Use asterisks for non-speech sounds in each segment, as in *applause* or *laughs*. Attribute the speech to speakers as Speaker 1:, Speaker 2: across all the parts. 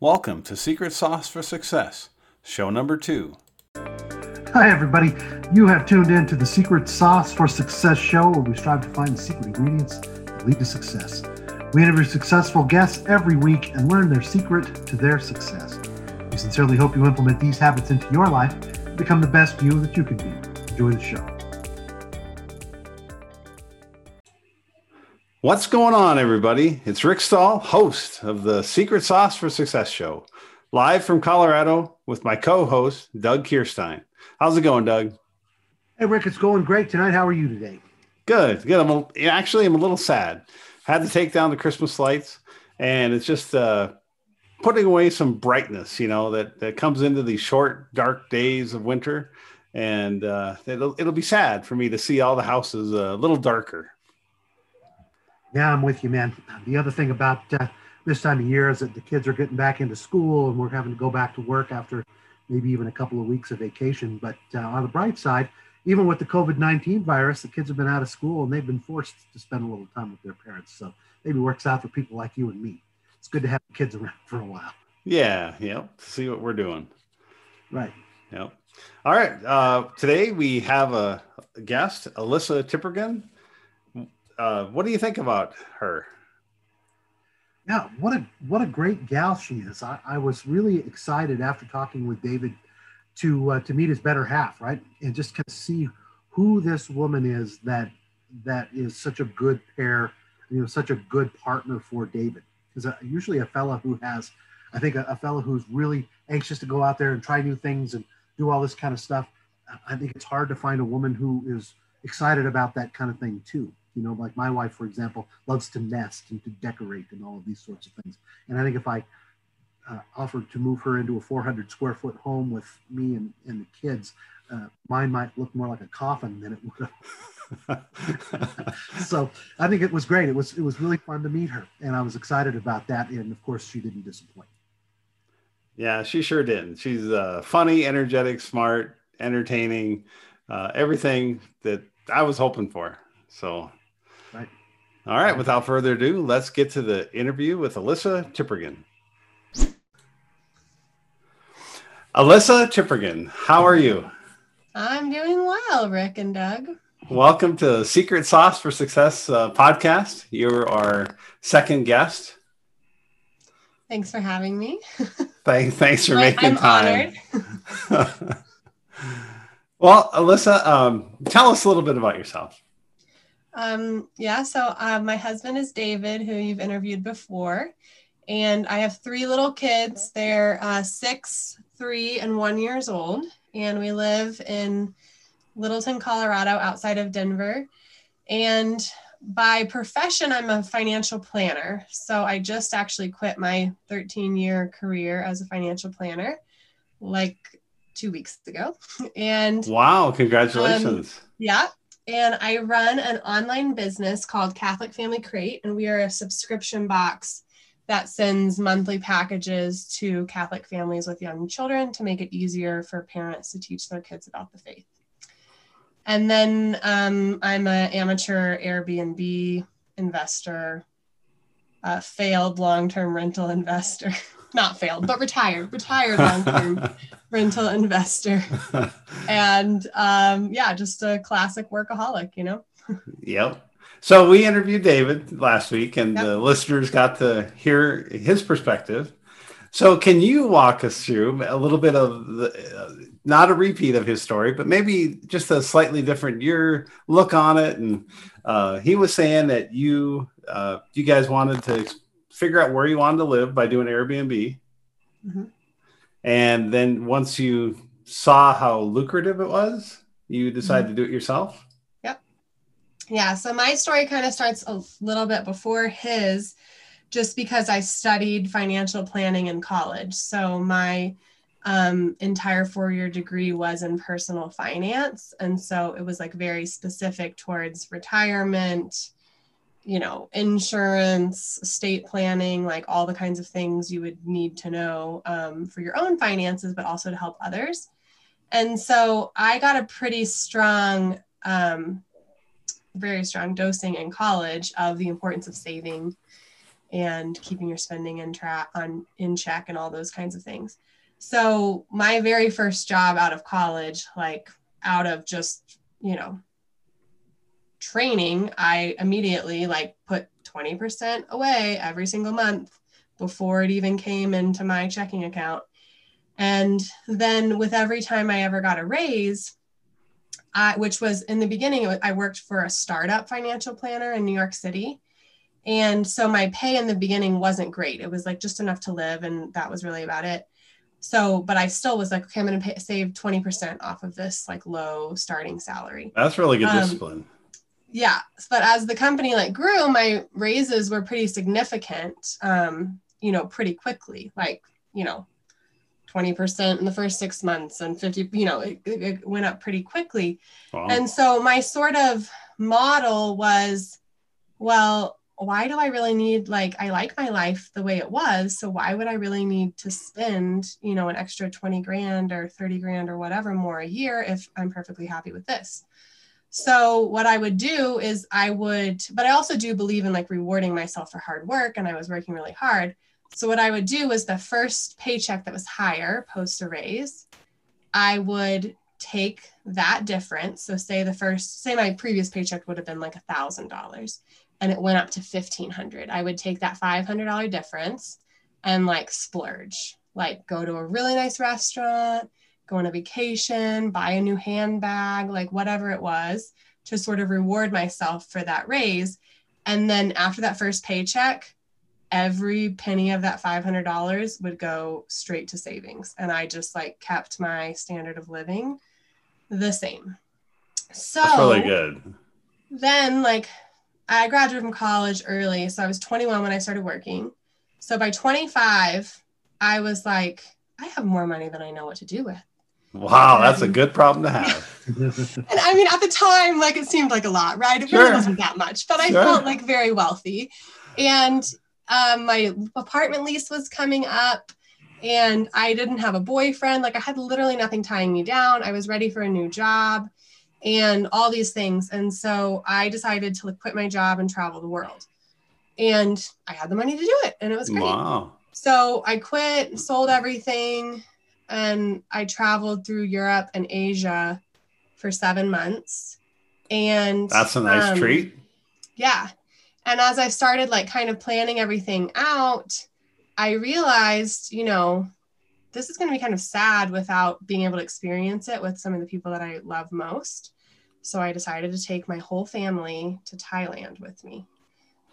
Speaker 1: Welcome to Secret Sauce for Success, show number two.
Speaker 2: Hi, everybody. You have tuned in to the Secret Sauce for Success show where we strive to find the secret ingredients that lead to success. We interview successful guests every week and learn their secret to their success. We sincerely hope you implement these habits into your life and become the best you that you can be. Enjoy the show.
Speaker 1: What's going on, everybody? It's Rick Stahl, host of the Secret Sauce for Success show, live from Colorado with my co host, Doug Kierstein. How's it going, Doug?
Speaker 2: Hey, Rick, it's going great tonight. How are you today?
Speaker 1: Good, good. I'm a, actually I'm a little sad. Had to take down the Christmas lights, and it's just uh, putting away some brightness, you know, that that comes into these short, dark days of winter, and uh, it'll it'll be sad for me to see all the houses a little darker.
Speaker 2: Yeah, I'm with you, man. The other thing about uh, this time of year is that the kids are getting back into school, and we're having to go back to work after maybe even a couple of weeks of vacation. But uh, on the bright side, even with the COVID 19 virus, the kids have been out of school and they've been forced to spend a little time with their parents. So maybe works out for people like you and me. It's good to have the kids around for a while.
Speaker 1: Yeah, yep. See what we're doing.
Speaker 2: Right.
Speaker 1: Yep. All right. Uh, today we have a guest, Alyssa Tippergen. Uh, what do you think about her?
Speaker 2: Yeah, what a what a great gal she is. I, I was really excited after talking with David to uh, to meet his better half, right, and just kind of see who this woman is that that is such a good pair, you know, such a good partner for David. Because usually a fella who has, I think, a, a fella who's really anxious to go out there and try new things and do all this kind of stuff. I think it's hard to find a woman who is excited about that kind of thing too. You know, like my wife, for example, loves to nest and to decorate and all of these sorts of things. And I think if I uh, offered to move her into a 400 square foot home with me and, and the kids, uh, mine might look more like a coffin than it would have. *laughs* so I think it was great. It was it was really fun to meet her, and I was excited about that. And of course, she didn't disappoint.
Speaker 1: Yeah, she sure didn't. She's uh, funny, energetic, smart, entertaining, uh, everything that I was hoping for. So. All right. Without further ado, let's get to the interview with Alyssa Tippergen. Alyssa Tippergen, how are you?
Speaker 3: I'm doing well, Rick and Doug.
Speaker 1: Welcome to Secret Sauce for Success uh, podcast. You're our second guest.
Speaker 3: Thanks for having me. *laughs*
Speaker 1: Thanks, thanks for making I'm time. *laughs* well, Alyssa, um, tell us a little bit about yourself.
Speaker 3: Um, yeah, so uh, my husband is David, who you've interviewed before, and I have three little kids. They're uh, six, three, and one years old, and we live in Littleton, Colorado, outside of Denver. And by profession, I'm a financial planner. So I just actually quit my 13 year career as a financial planner like two weeks ago. *laughs* And
Speaker 1: wow, congratulations.
Speaker 3: Um, yeah. And I run an online business called Catholic Family Crate, and we are a subscription box that sends monthly packages to Catholic families with young children to make it easier for parents to teach their kids about the faith. And then um, I'm an amateur Airbnb investor, a failed long term rental *laughs* investor. Not failed, but retired, retired long term *laughs* rental investor. *laughs* And um, yeah, just a classic workaholic, you know?
Speaker 1: yep. So we interviewed David last week, and yep. the listeners got to hear his perspective. So, can you walk us through a little bit of the, uh, not a repeat of his story, but maybe just a slightly different your look on it? And uh, he was saying that you uh, you guys wanted to figure out where you wanted to live by doing Airbnb, mm-hmm. And then once you saw how lucrative it was, you decided mm-hmm. to do it yourself. Yep.
Speaker 3: Yeah, so my story kind of starts a little bit before his, just because I studied financial planning in college. So my um, entire four year degree was in personal finance. And so it was like very specific towards retirement, you know, insurance, estate planning, like all the kinds of things you would need to know um, for your own finances, but also to help others. And so I got a pretty strong um, very strong dosing in college of the importance of saving and keeping your spending in track on in check and all those kinds of things. So my very first job out of college, like out of just, you know, training, I immediately like put 20% away every single month before it even came into my checking account. And then with every time I ever got a raise, I, which was in the beginning, I worked for a startup financial planner in New York City. And so my pay in the beginning wasn't great. It was like just enough to live, and that was really about it. So, but I still was like, okay, I'm going to save 20% off of this like low starting salary.
Speaker 1: That's really good um, discipline.
Speaker 3: Yeah. But as the company like grew, my raises were pretty significant, um, you know, pretty quickly, like, you know, 20% in the first six months and 50, you know, it, it went up pretty quickly. Wow. And so my sort of model was, well, why do I really need, like, I like my life the way it was. So why would I really need to spend, you know, an extra 20 grand or 30 grand or whatever more a year if I'm perfectly happy with this? So what I would do is I would, but I also do believe in like rewarding myself for hard work and I was working really hard. So what I would do was the first paycheck that was higher post a raise, I would take that difference. So say the first, say my previous paycheck would have been like a thousand dollars and it went up to fifteen hundred. I would take that five hundred dollar difference and like splurge, like go to a really nice restaurant, go on a vacation, buy a new handbag, like whatever it was to sort of reward myself for that raise. And then after that first paycheck, every penny of that $500 would go straight to savings. And I just like kept my standard of living the same. So
Speaker 1: That's really good.
Speaker 3: Then like I graduated from college early. So I was 21 when I started working. So by 25, I was like, I have more money than I know what to do with.
Speaker 1: Wow, that's a good problem to have. *laughs*
Speaker 3: and I mean, at the time, like it seemed like a lot, right? It sure. really wasn't that much, but I sure. felt like very wealthy. And um, my apartment lease was coming up and I didn't have a boyfriend. Like I had literally nothing tying me down. I was ready for a new job and all these things. And so I decided to quit my job and travel the world. And I had the money to do it and it was great. Wow. So I quit, sold everything, and I traveled through Europe and Asia for seven months. And
Speaker 1: that's a nice um, treat.
Speaker 3: Yeah. And as I started like kind of planning everything out, I realized, you know, this is going to be kind of sad without being able to experience it with some of the people that I love most. So I decided to take my whole family to Thailand with me.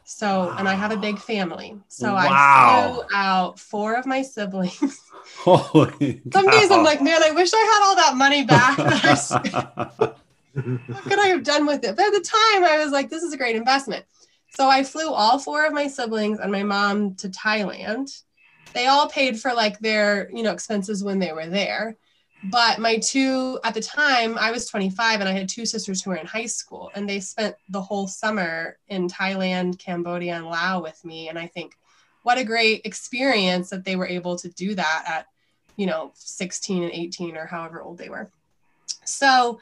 Speaker 3: So, wow. and I have a big family. So wow. I flew out four of my siblings. *laughs* Holy Some days I'm like, man, I wish I had all that money back. *laughs* what could I have done with it? But at the time, I was like, this is a great investment. So I flew all four of my siblings and my mom to Thailand. They all paid for like their, you know, expenses when they were there. But my two at the time, I was 25 and I had two sisters who were in high school and they spent the whole summer in Thailand, Cambodia, and Laos with me. And I think what a great experience that they were able to do that at, you know, 16 and 18 or however old they were. So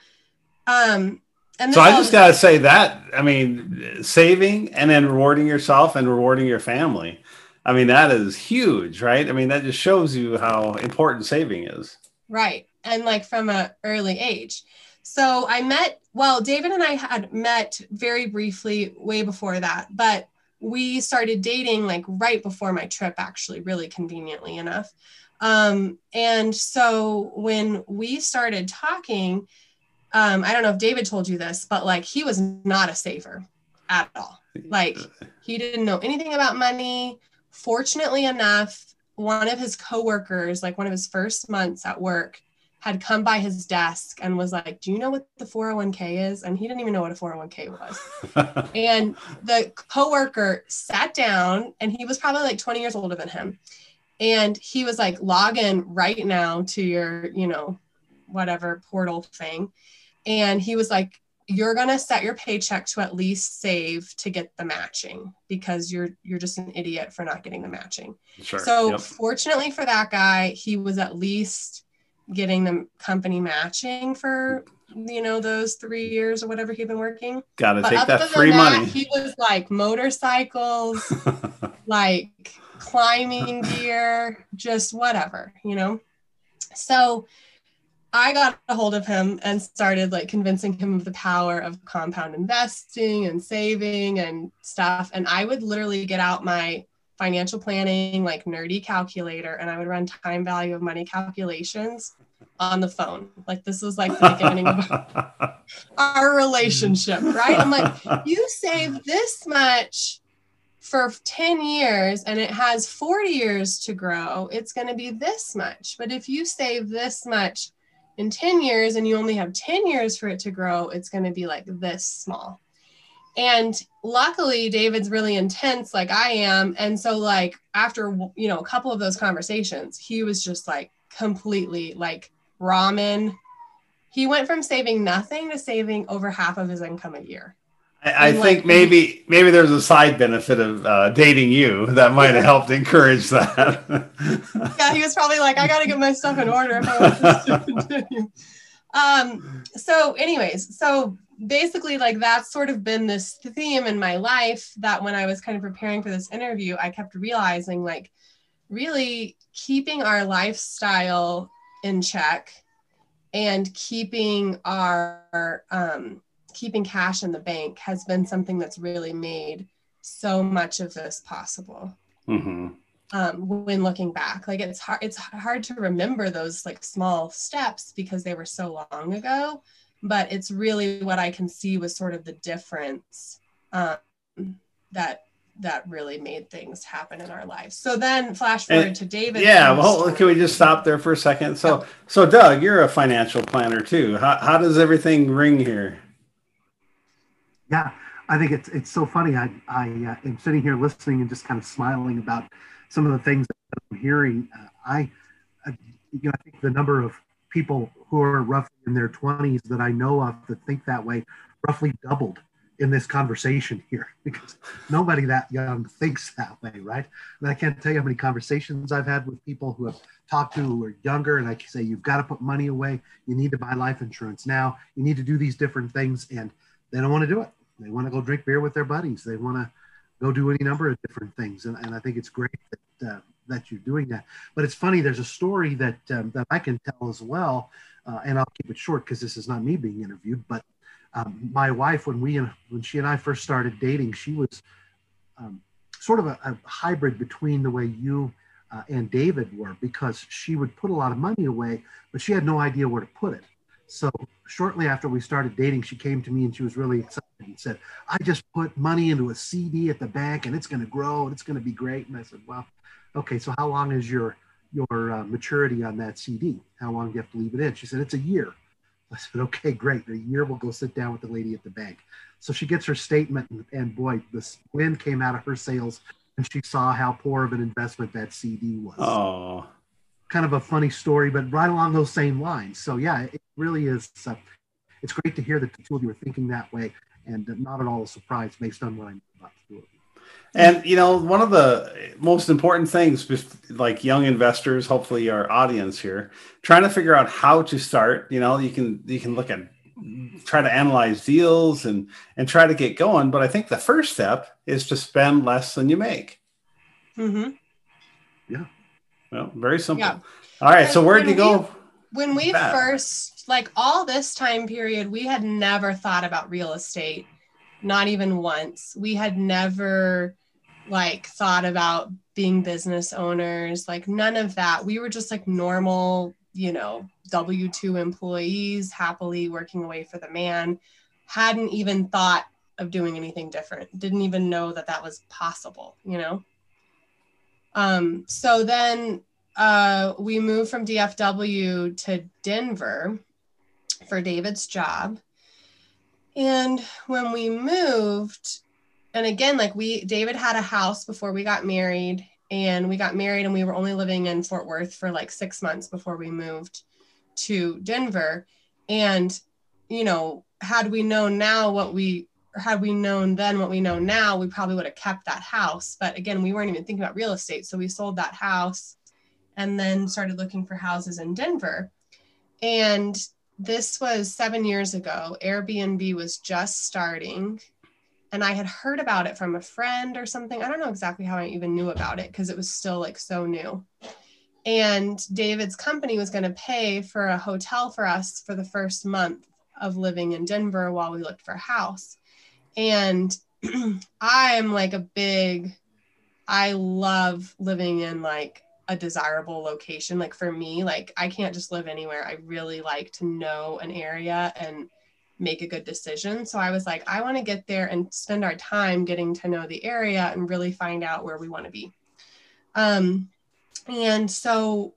Speaker 3: um
Speaker 1: and so I just got to say that, I mean, saving and then rewarding yourself and rewarding your family. I mean, that is huge, right? I mean, that just shows you how important saving is.
Speaker 3: Right. And like from an early age. So I met, well, David and I had met very briefly way before that, but we started dating like right before my trip, actually, really conveniently enough. Um, and so when we started talking, um, I don't know if David told you this, but like he was not a saver at all. Like he didn't know anything about money. Fortunately enough, one of his coworkers, like one of his first months at work, had come by his desk and was like, Do you know what the 401k is? And he didn't even know what a 401k was. *laughs* and the coworker sat down and he was probably like 20 years older than him. And he was like, log in right now to your, you know, whatever portal thing and he was like you're going to set your paycheck to at least save to get the matching because you're you're just an idiot for not getting the matching sure. so yep. fortunately for that guy he was at least getting the company matching for mm-hmm. you know those three years or whatever he'd been working
Speaker 1: gotta but take that free that, money
Speaker 3: he was like motorcycles *laughs* like climbing gear, just whatever, you know? So I got a hold of him and started like convincing him of the power of compound investing and saving and stuff. And I would literally get out my financial planning, like nerdy calculator, and I would run time value of money calculations on the phone. Like this was like the beginning of *laughs* our relationship, right? I'm like, you save this much for 10 years and it has 40 years to grow, it's going to be this much. But if you save this much in 10 years and you only have 10 years for it to grow, it's going to be like this small. And luckily, David's really intense, like I am. And so, like, after, you know, a couple of those conversations, he was just like completely like ramen. He went from saving nothing to saving over half of his income a year.
Speaker 1: I, I think like, maybe maybe there's a side benefit of uh, dating you that might have helped encourage that. *laughs*
Speaker 3: yeah, he was probably like, I got to get my stuff in order if I want this to *laughs* continue. Um, so, anyways, so basically, like that's sort of been this theme in my life that when I was kind of preparing for this interview, I kept realizing like really keeping our lifestyle in check and keeping our um, keeping cash in the bank has been something that's really made so much of this possible. Mm-hmm. Um, when looking back, like it's hard, it's hard to remember those like small steps because they were so long ago. But it's really what I can see was sort of the difference um, that that really made things happen in our lives. So then flash forward and, to David.
Speaker 1: Yeah, well, can we just stop there for a second? So, so Doug, you're a financial planner too. How, how does everything ring here?
Speaker 2: Yeah, I think it's it's so funny. I I uh, am sitting here listening and just kind of smiling about some of the things that I'm hearing. Uh, I, uh, you know, I think the number of people who are roughly in their 20s that I know of that think that way roughly doubled in this conversation *laughs* here because nobody that young thinks that way, right? And I can't tell you how many conversations I've had with people who have talked to who are younger, and I can say, You've got to put money away. You need to buy life insurance now. You need to do these different things. And they don't want to do it. They want to go drink beer with their buddies. They want to go do any number of different things. And, and I think it's great that, uh, that you're doing that. But it's funny, there's a story that, um, that I can tell as well. Uh, and I'll keep it short because this is not me being interviewed. But um, my wife, when we when she and I first started dating, she was um, sort of a, a, hybrid between the way you uh, and David were because she would put a lot of money away, but she had no idea where to put it. So shortly after we started dating, she came to me and she was really excited and said, I just put money into a CD at the bank and it's going to grow and it's going to be great. And I said, Well, okay, so how long is your your uh, maturity on that CD? How long do you have to leave it in? She said, It's a year. I said, Okay, great. In a year, we'll go sit down with the lady at the bank. So she gets her statement, and, and boy, the wind came out of her sails and she saw how poor of an investment that CD was.
Speaker 1: Oh
Speaker 2: kind of a funny story, but right along those same lines. So yeah, it really is. Uh, it's great to hear that the two of you are thinking that way, and not at all a surprise based on what I know about the two of you.
Speaker 1: And you know, one of the most important things, with like young investors, hopefully our audience here, trying to figure out how to start. You know, you can you can look at try to analyze deals and and try to get going. But I think the first step is to spend less than you make.
Speaker 3: Mm-hmm.
Speaker 2: Yeah.
Speaker 1: Well, very simple. Yeah. All right. And so where'd you go?
Speaker 3: When we that? first, like all this time period, we had never thought about real estate, not even once. We had never like thought about being business owners, like none of that. We were just like normal, you know, W 2 employees, happily working away for the man. Hadn't even thought of doing anything different, didn't even know that that was possible, you know? Um, so then uh, we moved from DFW to Denver for David's job. And when we moved, and again, like we, David had a house before we got married, and we got married, and we were only living in Fort Worth for like six months before we moved to Denver. And, you know, had we known now what we had we known then what we know now, we probably would have kept that house. But again, we weren't even thinking about real estate. So we sold that house and then started looking for houses in Denver. And this was seven years ago. Airbnb was just starting. And I had heard about it from a friend or something. I don't know exactly how I even knew about it because it was still like so new. And David's company was going to pay for a hotel for us for the first month of living in Denver while we looked for a house. And *clears throat* I'm like a big, I love living in like a desirable location. Like for me, like I can't just live anywhere. I really like to know an area and make a good decision. So I was like, I want to get there and spend our time getting to know the area and really find out where we want to be. Um, and so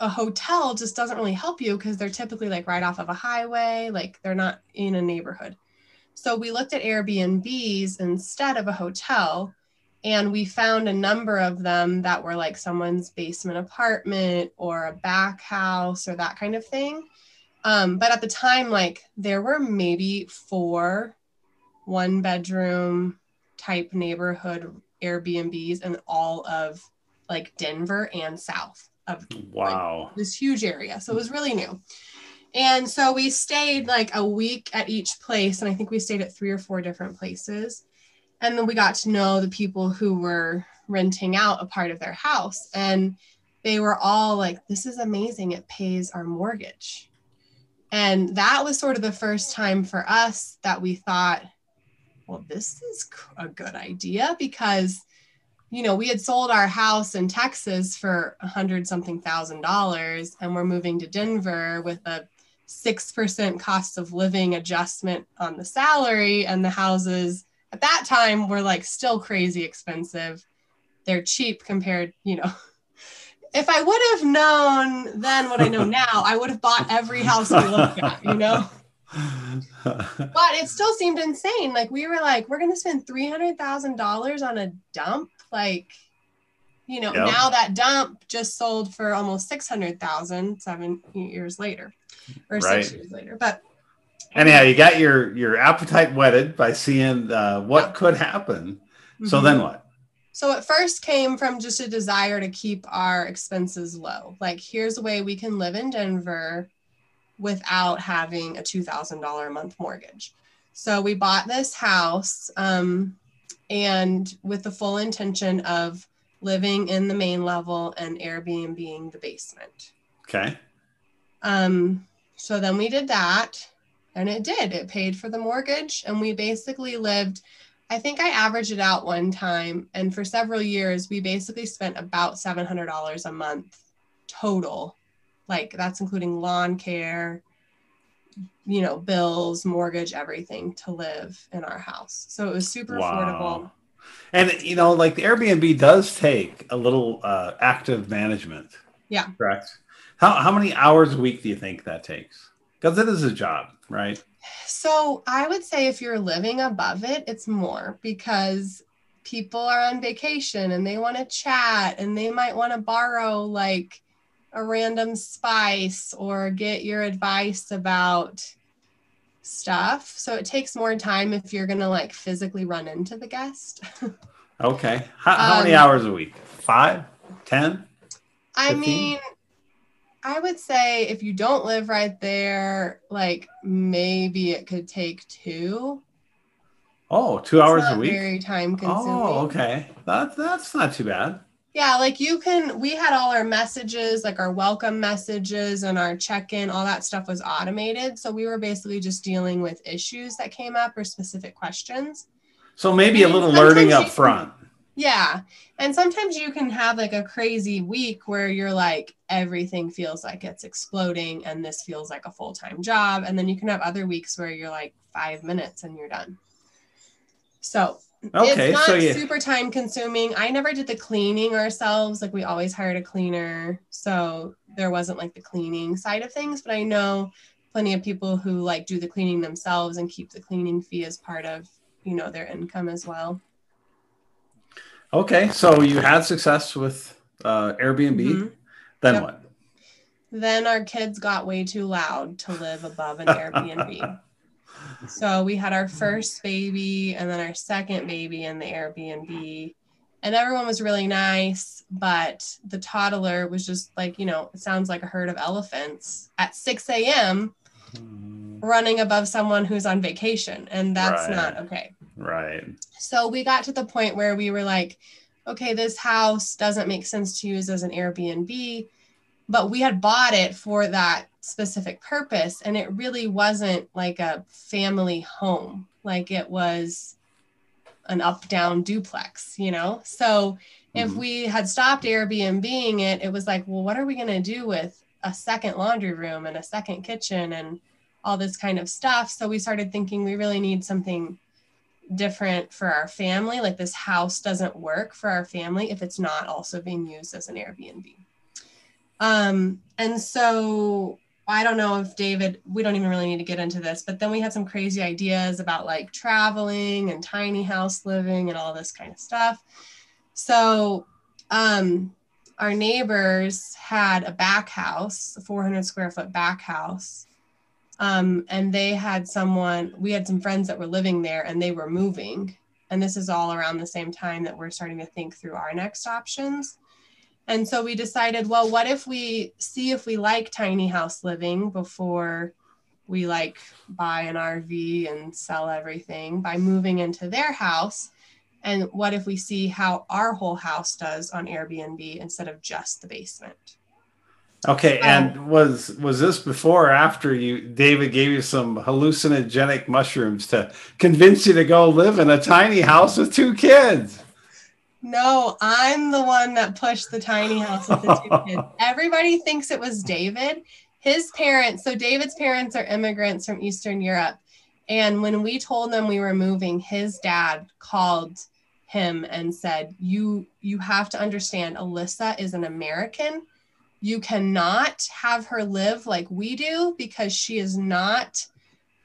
Speaker 3: a hotel just doesn't really help you because they're typically like right off of a highway, like they're not in a neighborhood. So we looked at Airbnbs instead of a hotel and we found a number of them that were like someone's basement apartment or a back house or that kind of thing um, but at the time, like there were maybe four one bedroom type neighborhood Airbnbs in all of like Denver and south of
Speaker 1: wow
Speaker 3: like, this huge area. So it was really new. And so we stayed like a week at each place. And I think we stayed at three or four different places. And then we got to know the people who were renting out a part of their house. And they were all like, this is amazing. It pays our mortgage. And that was sort of the first time for us that we thought, well, this is a good idea because, you know, we had sold our house in Texas for a hundred something thousand dollars and we're moving to Denver with a 6% cost of living adjustment on the salary and the houses at that time were like still crazy expensive. They're cheap compared, you know, if I would have known then what I know *laughs* now, I would have bought every house we looked at, you know? *laughs* but it still seemed insane. Like we were like, we're gonna spend three hundred thousand dollars on a dump. Like, you know, yep. now that dump just sold for almost six hundred thousand seven years later, or right. six years later. But
Speaker 1: anyhow, you got your your appetite whetted by seeing uh, what could happen. So mm-hmm. then what?
Speaker 3: So it first came from just a desire to keep our expenses low. Like, here's a way we can live in Denver without having a $2,000 a month mortgage. So we bought this house um, and with the full intention of living in the main level and Airbnb being the basement.
Speaker 1: Okay.
Speaker 3: Um, so then we did that and it did. It paid for the mortgage and we basically lived I think I averaged it out one time, and for several years, we basically spent about $700 a month total. Like that's including lawn care, you know, bills, mortgage, everything to live in our house. So it was super wow. affordable.
Speaker 1: And you know, like the Airbnb does take a little uh, active management.
Speaker 3: Yeah.
Speaker 1: Correct. How how many hours a week do you think that takes? Because it is a job, right?
Speaker 3: So I would say if you're living above it, it's more because people are on vacation and they want to chat and they might want to borrow like a random spice or get your advice about stuff. So it takes more time if you're going to like physically run into the guest.
Speaker 1: okay. How, how um, many hours a week? Five, ten?
Speaker 3: I mean, I would say if you don't live right there, like maybe it could take two.
Speaker 1: Oh, two hours a week.
Speaker 3: Very time oh, consuming.
Speaker 1: Oh, okay. That that's not too bad.
Speaker 3: Yeah, like you can. We had all our messages, like our welcome messages and our check-in, all that stuff was automated. So we were basically just dealing with issues that came up or specific questions.
Speaker 1: So maybe a little learning up front.
Speaker 3: Yeah. And sometimes you can have like a crazy week where you're like, everything feels like it's exploding and this feels like a full time job. And then you can have other weeks where you're like five minutes and you're done. So okay, it's not so yeah. super time consuming. I never did the cleaning ourselves. Like we always hired a cleaner. So there wasn't like the cleaning side of things. But I know plenty of people who like do the cleaning themselves and keep the cleaning fee as part of, you know, their income as well.
Speaker 1: Okay, so you had success with uh, Airbnb. Mm-hmm. Then yep. what?
Speaker 3: Then our kids got way too loud to live above an Airbnb. *laughs* so we had our first baby and then our second baby in the Airbnb. And everyone was really nice, but the toddler was just like, you know, it sounds like a herd of elephants at 6 a.m. Hmm. running above someone who's on vacation. And that's right. not okay.
Speaker 1: Right.
Speaker 3: So we got to the point where we were like, okay, this house doesn't make sense to use as an Airbnb, but we had bought it for that specific purpose. And it really wasn't like a family home, like it was an up down duplex, you know? So if
Speaker 1: Mhm.
Speaker 3: we had stopped Airbnbing it, it was like, well, what are we going to do with a second laundry room and a second kitchen and all this kind of stuff? So we started thinking we really need something different for our family. Like this house doesn't work for our family if it's not also being used as an Airbnb. Um, and so I don't know if David, we don't even really need to get into this, but then we had some crazy ideas about like traveling and tiny house living and all this kind of stuff. So um, our neighbors had a back house, a 400 square foot back house. Um, and they had someone, we had some friends that were living there and they were moving. And this is all around the same time that we're starting to think through our next options. And so we decided, well, what if we see if we like tiny house living before we like buy an RV and sell everything by moving into their house? And what if we see how our whole house does on Airbnb instead of just the basement?
Speaker 1: Okay,
Speaker 3: Oh.
Speaker 1: and was was this before or after you David gave you some hallucinogenic mushrooms to convince you to go live in a tiny house with two kids?
Speaker 3: No, I'm the one that pushed the tiny house with the two kids. *laughs* Everybody thinks it was David. His parents, so David's parents are immigrants from Eastern Europe. And when we told them we were moving, his dad called him and said, "You you have to understand Alyssa is an American. You cannot have her live like we do because she is not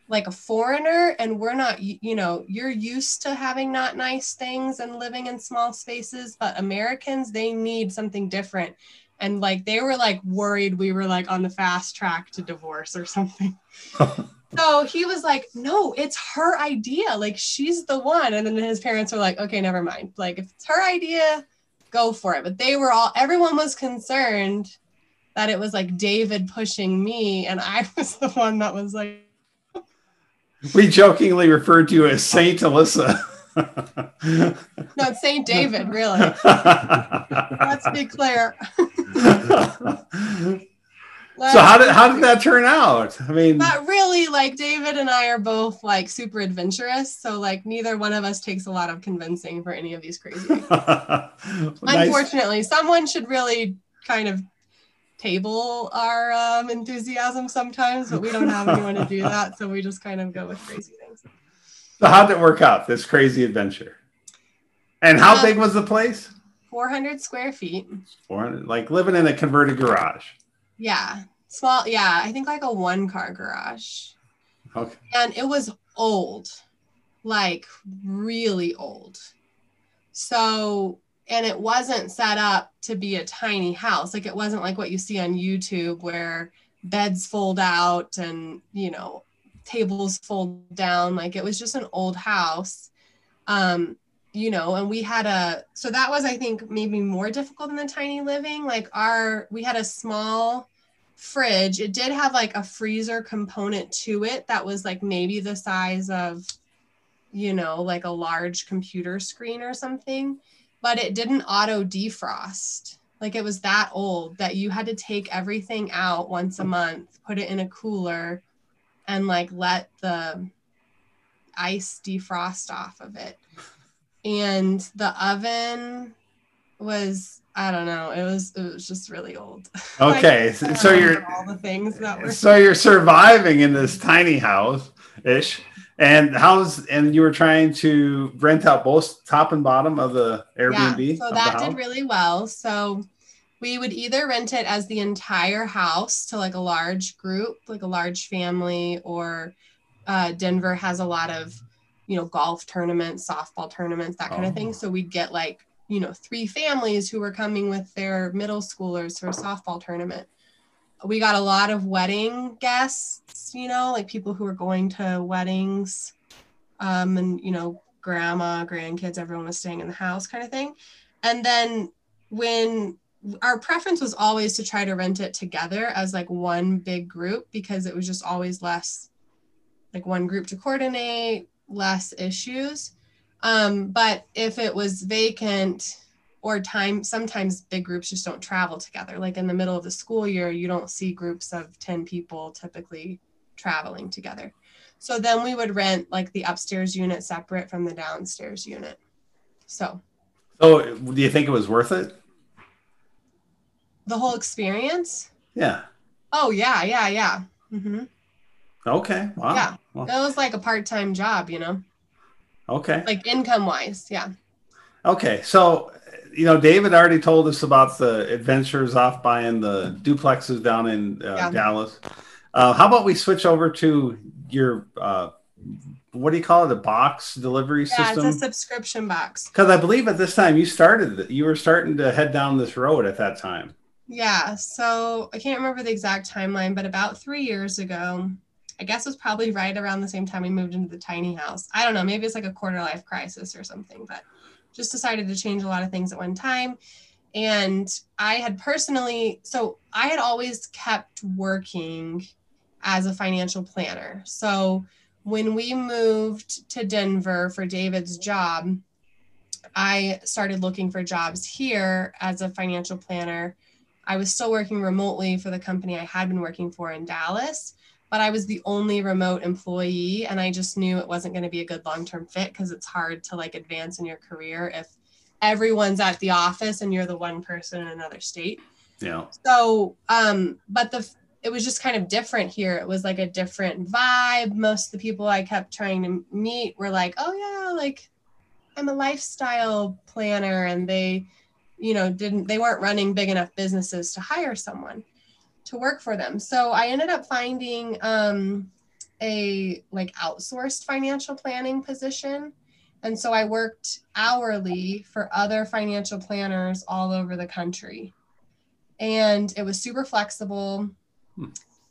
Speaker 3: like a foreigner and we're not you know you're used to having not nice things and living in small spaces but americans they need something different. And like they were like worried we were like on the fast track to divorce or something. *laughs* So he was like no it's her idea. Like she's the one. And then his parents were like okay never mind. Like if it's her idea go for it. But they were all everyone was concerned that it was like david pushing me and i *laughs* was the one that was like
Speaker 1: We jokingly referred to you as Saint Alyssa. *laughs*
Speaker 3: No, it's Saint David, really. Let's be clear. *laughs*
Speaker 1: so how did how did that turn out? I mean,
Speaker 3: But really, like David and I are both like super adventurous, so like neither one of us takes a lot of convincing for any of these crazy.
Speaker 1: nice.
Speaker 3: Unfortunately, someone should really kind of table our um, enthusiasm sometimes, but we don't have anyone to do *laughs* that, so we just kind of go with crazy things.
Speaker 1: So how did it work out? This crazy adventure. And how
Speaker 3: Um,
Speaker 1: big was the place?
Speaker 3: 400 square feet.
Speaker 1: 400, like living in a converted garage.
Speaker 3: Yeah, small. Yeah, I think like a one car garage.
Speaker 1: Okay.
Speaker 3: and it was old like really old so and it wasn't set up to be a tiny house. Like it wasn't like what you see on youtube where beds fold out and you know tables fold down. Like it was just an old house. Um you know and we had a so that was i think maybe more difficult than the tiny living. Like our we had a small fridge. It did have like a freezer component to it that was like maybe the size of you know like a large computer screen or something but it didn't auto defrost like it was that old that you had to take everything out once a month put it in a cooler and like let the ice defrost off of it and the oven was i don't know it was it was just really old *laughs*
Speaker 1: Okay. So
Speaker 3: don't
Speaker 1: so
Speaker 3: remember
Speaker 1: you're
Speaker 3: all the things that were
Speaker 1: so you're surviving in this tiny house ish. And how's and you were trying to rent out both top and bottom of the Airbnb?
Speaker 3: Yeah, so that did really well. So we would either rent it as the entire house to like a large group, like a large family, or uh, Denver has a lot of, you know, golf tournaments, softball tournaments, that kind
Speaker 1: Oh.
Speaker 3: of thing. So we'd get like, you know, three families who were coming with their middle schoolers for a softball tournament. We got a lot of wedding guests, you know, like people who were going to weddings, um, and you know, grandma, grandkids, everyone was staying in the house, kind of thing. And then when our preference was always to try to rent it together as like one big group because it was just always less like one group to coordinate, less issues. Um, but if it was vacant or time, sometimes big groups just don't travel together. Like in the middle of the school year, you don't see groups of 10 people typically traveling together. So then we would rent like the upstairs unit separate from the downstairs unit. So.
Speaker 1: So do you think it was worth it?
Speaker 3: The whole experience?
Speaker 1: Yeah.
Speaker 3: Oh yeah, yeah, yeah. Mm-hmm.
Speaker 1: Okay. Wow.
Speaker 3: Yeah. Well, it was like a part-time job, you know.
Speaker 1: Okay.
Speaker 3: Like income wise, yeah.
Speaker 1: Okay. So, you know, David already told us about the adventures off buying the duplexes down in uh, yeah. Dallas. Uh, how about we switch over to your uh, what do you call it? A box delivery
Speaker 3: yeah,
Speaker 1: system?
Speaker 3: it's a subscription box.
Speaker 1: Because I believe at this time you started, you were starting to head down this road at that time.
Speaker 3: Yeah. So I can't remember the exact timeline, but about three years ago, I guess it was probably right around the same time we moved into the tiny house. I don't know, maybe it's like a quarter life crisis or something, but just decided to change a lot of things at one time. And I had personally, so I had always kept working as a financial planner. So when we moved to Denver for David's job, I started looking for jobs here as a financial planner. I was still working remotely for the company I had been working for in Dallas, but I was the only remote employee and I just knew it wasn't going to be a good long-term fit because it's hard to like advance in your career if everyone's at the office and you're the one person in another state.
Speaker 1: Yeah.
Speaker 3: So, um but the it was just kind of different here. It was like a different vibe. Most of the people I kept trying to meet were like, "Oh yeah, like I'm a lifestyle planner," and they, you know, didn't they weren't running big enough businesses to hire someone to work for them. So I ended up finding um, a like outsourced financial planning position. And so I worked hourly for other financial planners all over the country. And it was super flexible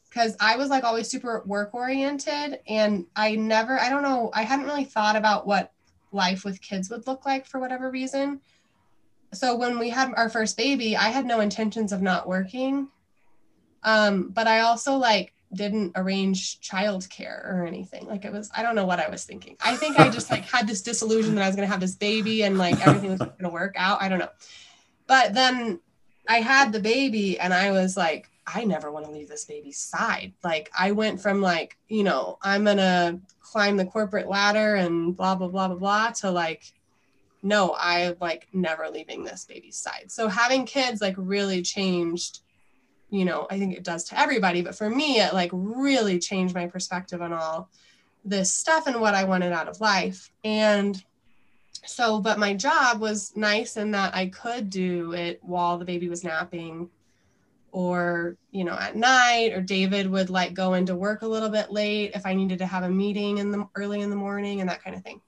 Speaker 3: because I was like always super work oriented and I never, I don't know, I hadn't really thought about what life with kids would look like for whatever reason. So when we had our first baby, I had no intentions of not working. Um, but I also like didn't arrange childcare or anything. Like it was, I don't know what I was thinking. I think I just like had this disillusion that I was going to have this baby and like everything was going to work out. I don't know. But then I had the baby and I was like, I never want to leave this baby's side. Like I went from like, you know, I'm gonna climb the corporate ladder and blah blah blah blah blah to like, no, I like never leaving this baby's side. So having kids like really changed, you know, I think it does to everybody, but for me, it like really changed my perspective on all this stuff and what I wanted out of life. And so, but my job was nice in that I could do it while the baby was napping or you know at night or david would like go into work a little bit late if i needed to have a meeting in the early in the morning and that kind of thing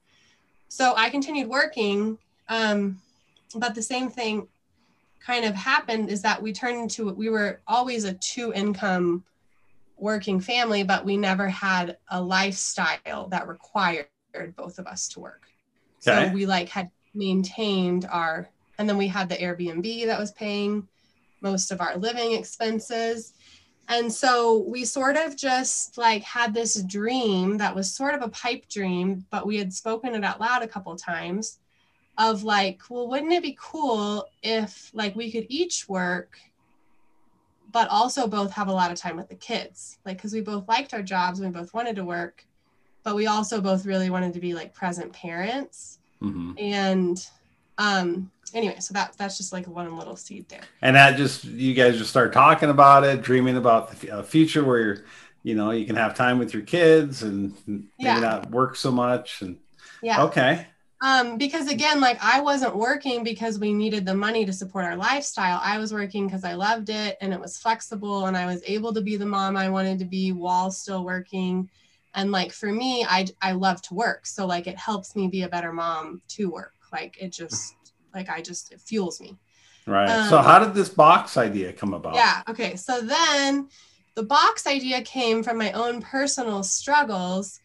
Speaker 3: so i continued working um, but the same thing kind of happened is that we turned into we were always a two income working family but we never had a lifestyle that required both of us to work okay. so we like had maintained our and then we had the airbnb that was paying most of our living expenses. And so we sort of just like had this dream that was sort of a pipe dream, but we had spoken it out loud a couple times of like, well, wouldn't it be cool if like we could each work, but also both have a lot of time with the kids? Like, because we both liked our jobs, we both wanted to work, but we also both really wanted to be like present parents. Mm-hmm. And um, anyway, so that that's just like one little seed there.
Speaker 1: And that just you guys just start talking about it, dreaming about the future where you're, you know, you can have time with your kids and maybe yeah. not work so much. And
Speaker 3: yeah,
Speaker 1: okay.
Speaker 3: Um, because again, like I wasn't working because we needed the money to support our lifestyle. I was working because I loved it and it was flexible and I was able to be the mom I wanted to be while still working. And like for me, I I love to work. So like it helps me be a better mom to work. Like it just like I just it fuels me.
Speaker 1: Right. Um, so how did this box idea come about?
Speaker 3: Yeah. Okay. So then the box idea came from my own personal struggles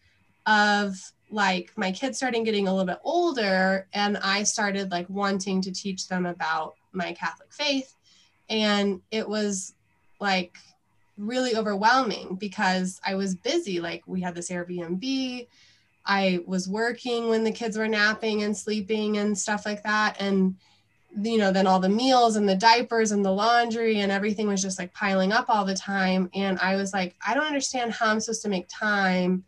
Speaker 3: of like my kids starting getting a little bit older and I started like wanting to teach them about my Catholic faith. And it was like really overwhelming because I was busy. Like we had this Airbnb I was working when the kids were napping and sleeping and stuff like that. And, you know, then all the meals and the diapers and the laundry and everything was just like piling up all the time. And I was like, I don't understand how I'm supposed to make time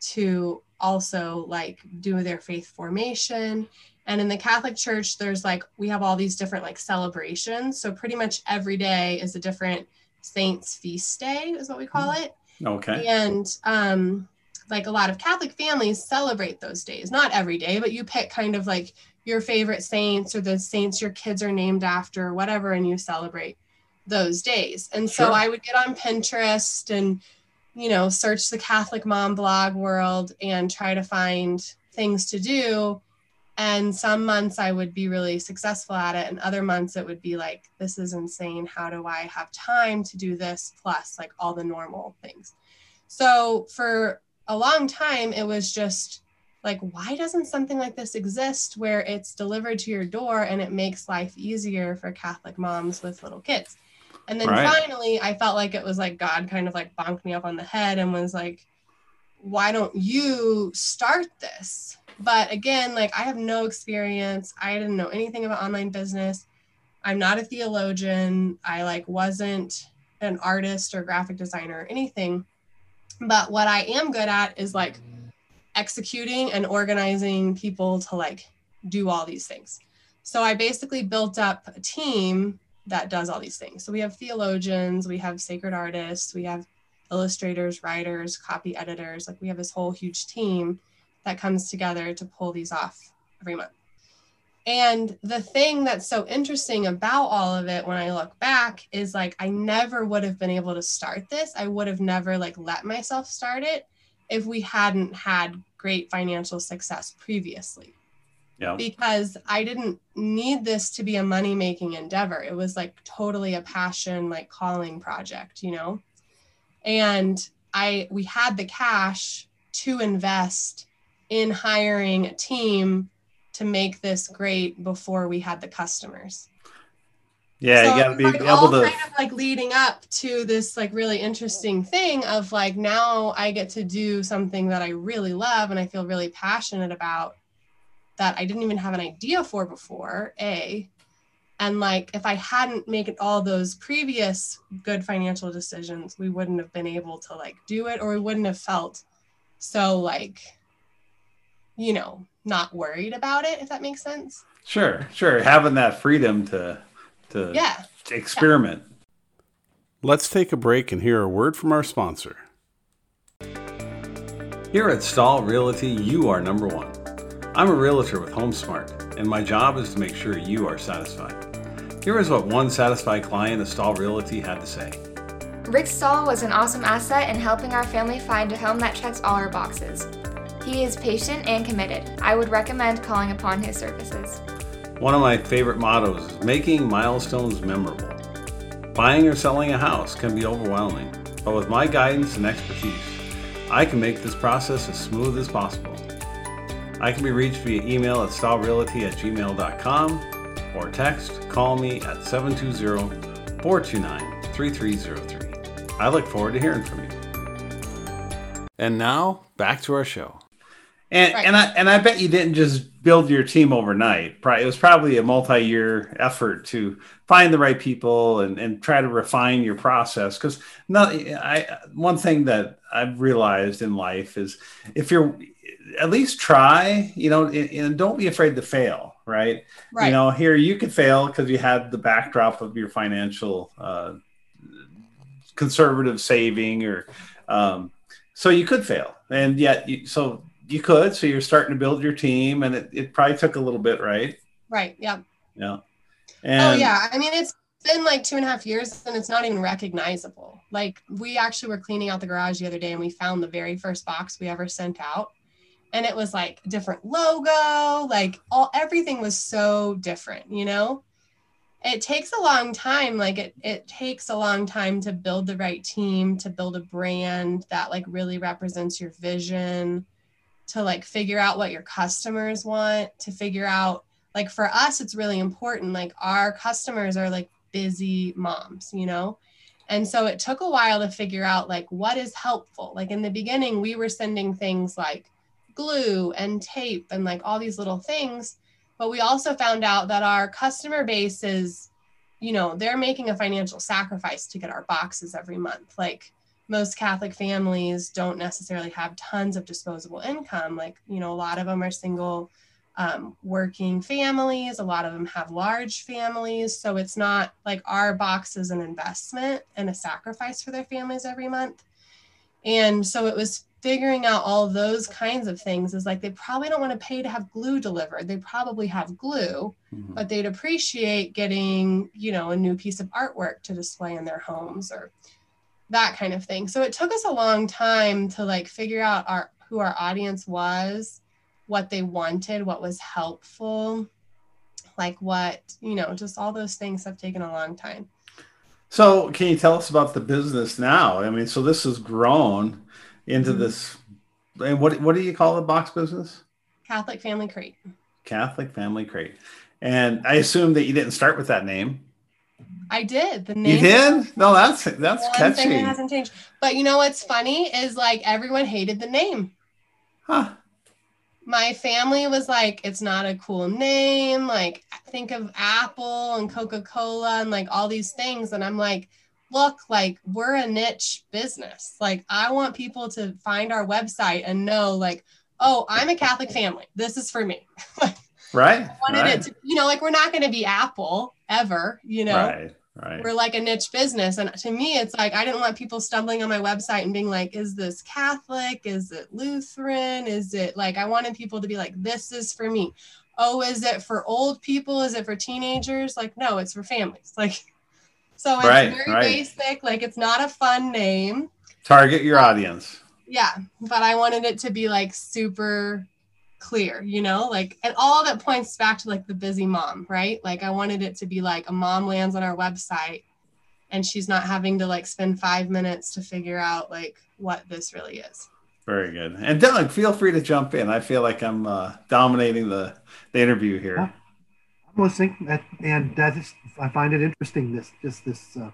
Speaker 3: to also like do their faith formation. And in the Catholic Church, there's like, we have all these different like celebrations. So pretty much every day is a different saint's feast day, is what we call it.
Speaker 1: Okay.
Speaker 3: And um, like a lot of Catholic families celebrate those days, not every day, but you pick kind of like your favorite saints or the saints your kids are named after, or whatever, and you celebrate those days. And so
Speaker 1: Sure.
Speaker 3: I would get on Pinterest and, you know, search the Catholic mom blog world and try to find things to do. And some months I would be really successful at it, and other months it would be like, this is insane. How do I have time to do this? Plus, like all the normal things. So, for a long time, it was just like, why doesn't something like this exist where it's delivered to your door and it makes life easier for Catholic moms with little kids? And then
Speaker 1: Right.
Speaker 3: finally, I felt like it was like God kind of like bonked me up on the head and was like, why don't you start this? But again, like I have no experience. I didn't know anything about online business. I'm not a theologian. I like wasn't an artist or graphic designer or anything. But what I am good at is like executing and organizing people to like do all these things. So I basically built up a team that does all these things. So we have theologians, we have sacred artists, we have illustrators, writers, copy editors. Like we have this whole huge team that comes together to pull these off every month. And the thing that's so interesting about all of it when I look back is like I never would have been able to start this. I would have never like let myself start it if we hadn't had great financial success previously
Speaker 1: Yeah.
Speaker 3: because I didn't need this to be a money making endeavor. It was like totally a passion, like calling project, you know? And I, we had the cash to invest in hiring a team to make this great before we had the customers.
Speaker 1: Yeah,
Speaker 3: So
Speaker 1: you got to be
Speaker 3: like,
Speaker 1: able to.
Speaker 3: kind of like leading up to this like really interesting thing of like now I get to do something that I really love and I feel really passionate about that I didn't even have an idea for before. A and like if I hadn't made all those previous good financial decisions, we wouldn't have been able to like do it or we wouldn't have felt so like you know not worried about it if that makes sense.
Speaker 1: Sure, sure. Having that freedom to to
Speaker 3: Yeah.
Speaker 1: experiment.
Speaker 4: Let's take a break and hear a word from our sponsor.
Speaker 1: Here at Stahl Realty, you are number one. I'm a realtor with HomeSmart, and my job is to make sure you are satisfied. Here is what one satisfied client of Stahl Realty had to say.
Speaker 5: Rick Stahl was an awesome asset in helping our family find a home that checks all our boxes. He is patient and committed. I would recommend calling upon his services.
Speaker 1: One of my favorite mottos is making milestones memorable. Buying or selling a house can be overwhelming, but with my guidance and expertise, I can make this process as smooth as possible. I can be reached via email at stahlrealty at gmail.com or text, call me at 720 429 3303. I look forward to hearing from you.
Speaker 4: And now, back to our show.
Speaker 1: And
Speaker 3: Right.
Speaker 1: and I and I bet you didn't just build your team overnight. It was probably a multi-year effort to find the right people and, and try to refine your process. Because I one thing that I've realized in life is if you're at least try, you know, and, and don't be afraid to fail. Right.
Speaker 3: Right.
Speaker 1: You know, here you could fail because you had the backdrop of your financial uh, conservative saving, or um, so you could fail, and yet you, so you could. So you're starting to build your team, and it, it probably took a little bit, right?
Speaker 3: right. Yeah.
Speaker 1: Yeah.
Speaker 3: oh yeah i mean it's been like two and a half years and it's not even recognizable like we actually were cleaning out the garage the other day and we found the very first box we ever sent out and it was like a different logo like all everything was so different you know it takes a long time like it, it takes a long time to build the right team to build a brand that like really represents your vision to like figure out what your customers want to figure out like for us it's really important like our customers are like busy moms you know and so it took a while to figure out like what is helpful like in the beginning we were sending things like glue and tape and like all these little things. But we also found out that our customer base is, you know, they're making a financial sacrifice to get our boxes every month. Like most Catholic families don't necessarily have tons of disposable income. Like, you know, a lot of them are single um, working families, a lot of them have large families. So it's not like our box is an investment and a sacrifice for their families every month. And so it was figuring out all those kinds of things is like they probably don't want to pay to have glue delivered. They probably have glue, mm-hmm. but they'd appreciate getting, you know, a new piece of artwork to display in their homes or that kind of thing. So it took us a long time to like figure out our who our audience was, what they wanted, what was helpful, like what, you know, just all those things have taken a long time.
Speaker 1: So, can you tell us about the business now? I mean, so this has grown into mm-hmm. this. And what what do you call the box business?
Speaker 3: Catholic Family Crate.
Speaker 1: Catholic Family Crate, and I assume that you didn't start with that name.
Speaker 3: I did. The name.
Speaker 1: You did? No, that's that's one catchy. Thing
Speaker 3: that hasn't changed. But you know what's funny is like everyone hated the name.
Speaker 1: Huh
Speaker 3: my family was like, it's not a cool name. Like, think of Apple and Coca Cola and like all these things. And I'm like, look, like, we're a niche business. Like, I want people to find our website and know, like, oh, I'm a Catholic family. This is for me. *laughs*
Speaker 1: right. I
Speaker 3: wanted
Speaker 1: right.
Speaker 3: it to, you know, like, we're not going to be Apple ever, you know?
Speaker 1: Right. Right.
Speaker 3: We're like a niche business. And to me, it's like, I didn't want people stumbling on my website and being like, is this Catholic? Is it Lutheran? Is it like, I wanted people to be like, this is for me. Oh, is it for old people? Is it for teenagers? Like, no, it's for families. *laughs* Like, so it's right, very right. basic. Like, it's not a fun name.
Speaker 1: Target your audience.
Speaker 3: Yeah. But I wanted it to be like super clear, you know, like, and all that points back to like the busy mom, right? Like, I wanted it to be like a mom lands on our website and she's not having to like spend five minutes to figure out like what this really is.
Speaker 1: Very good. And Dylan, feel free to jump in. I feel like I'm uh, dominating the, the interview here. Yeah.
Speaker 2: I'm listening, and that is, I find it interesting. This, just this, uh,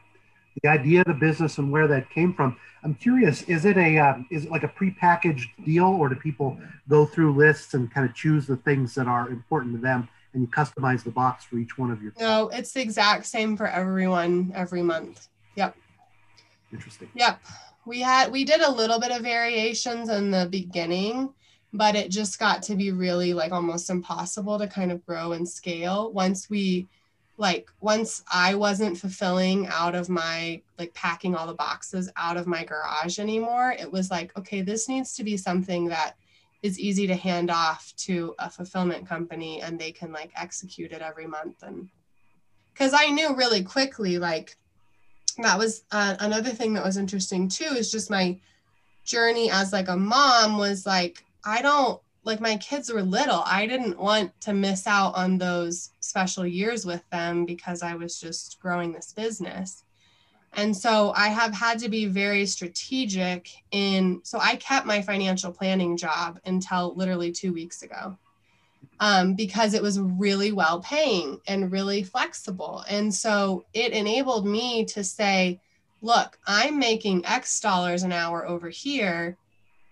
Speaker 2: the idea of the business and where that came from. I'm curious, is it a uh, is it like a prepackaged deal, or do people go through lists and kind of choose the things that are important to them, and you customize the box for each one of your?
Speaker 3: No, it's the exact same for everyone every month. Yep.
Speaker 2: Interesting.
Speaker 3: Yep. We had we did a little bit of variations in the beginning, but it just got to be really like almost impossible to kind of grow and scale once we like once I wasn't fulfilling out of my like packing all the boxes out of my garage anymore, it was like, okay, this needs to be something that is easy to hand off to a fulfillment company and they can like execute it every month. And because I knew really quickly, like, that was uh, another thing that was interesting too, is just my journey as like a mom was like, I don't like my kids were little. I didn't want to miss out on those special years with them because i was just growing this business. And so i have had to be very strategic in so i kept my financial planning job until literally two weeks ago um, because it was really well paying and really flexible. And so it enabled me to say look i'm making x dollars an hour over here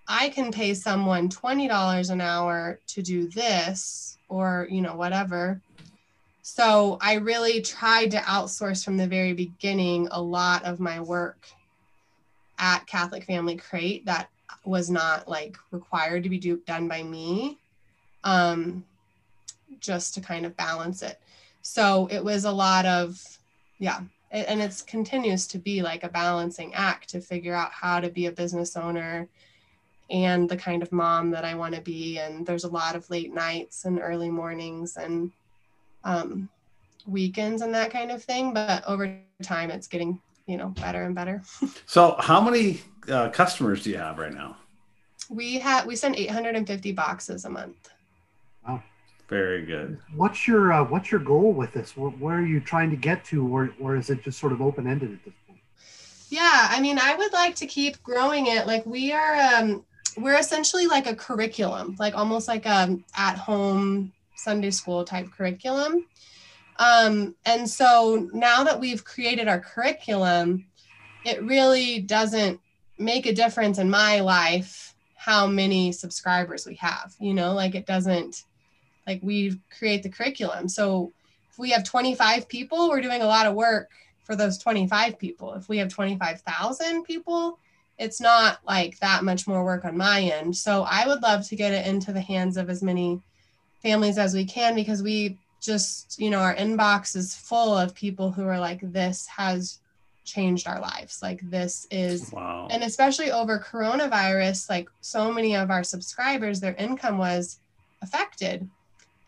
Speaker 3: I can pay someone $20 an hour to do this or, you know, whatever. So I really tried to outsource from the very beginning a lot of my work at Catholic Family Crate that was not like required to be do, done by me, um, just to kind of balance it. So it was a lot of, yeah, and it continues to be like a balancing act to figure out how to be a business owner and the kind of mom that I want to be. And there's a lot of late nights and early mornings and um, weekends and that kind of thing. But over time, it's getting you know better and better. *laughs*
Speaker 1: so, how many uh, customers do you have right now?
Speaker 3: We have we send 850 boxes a month.
Speaker 2: Wow.
Speaker 1: Very good.
Speaker 2: What's your uh, what's your goal with this? Where, where, are you trying to get to, or or is it just sort of open ended at this point?
Speaker 3: Yeah, I mean, I would like to keep growing it. Like we are, um, we're essentially like a curriculum, like almost like a at home Sunday school type curriculum. Um, and so now that we've created our curriculum, it really doesn't make a difference in my life how many subscribers we have. You know, like it doesn't like we create the curriculum. So if we have 25 people, we're doing a lot of work for those 25 people. If we have 25,000 people, it's not like that much more work on my end. So I would love to get it into the hands of as many families as we can because we just, you know, our inbox is full of people who are like, this has changed our lives. Like, this is,
Speaker 1: Wow.
Speaker 3: and especially over coronavirus, like, so many of our subscribers, their income was affected.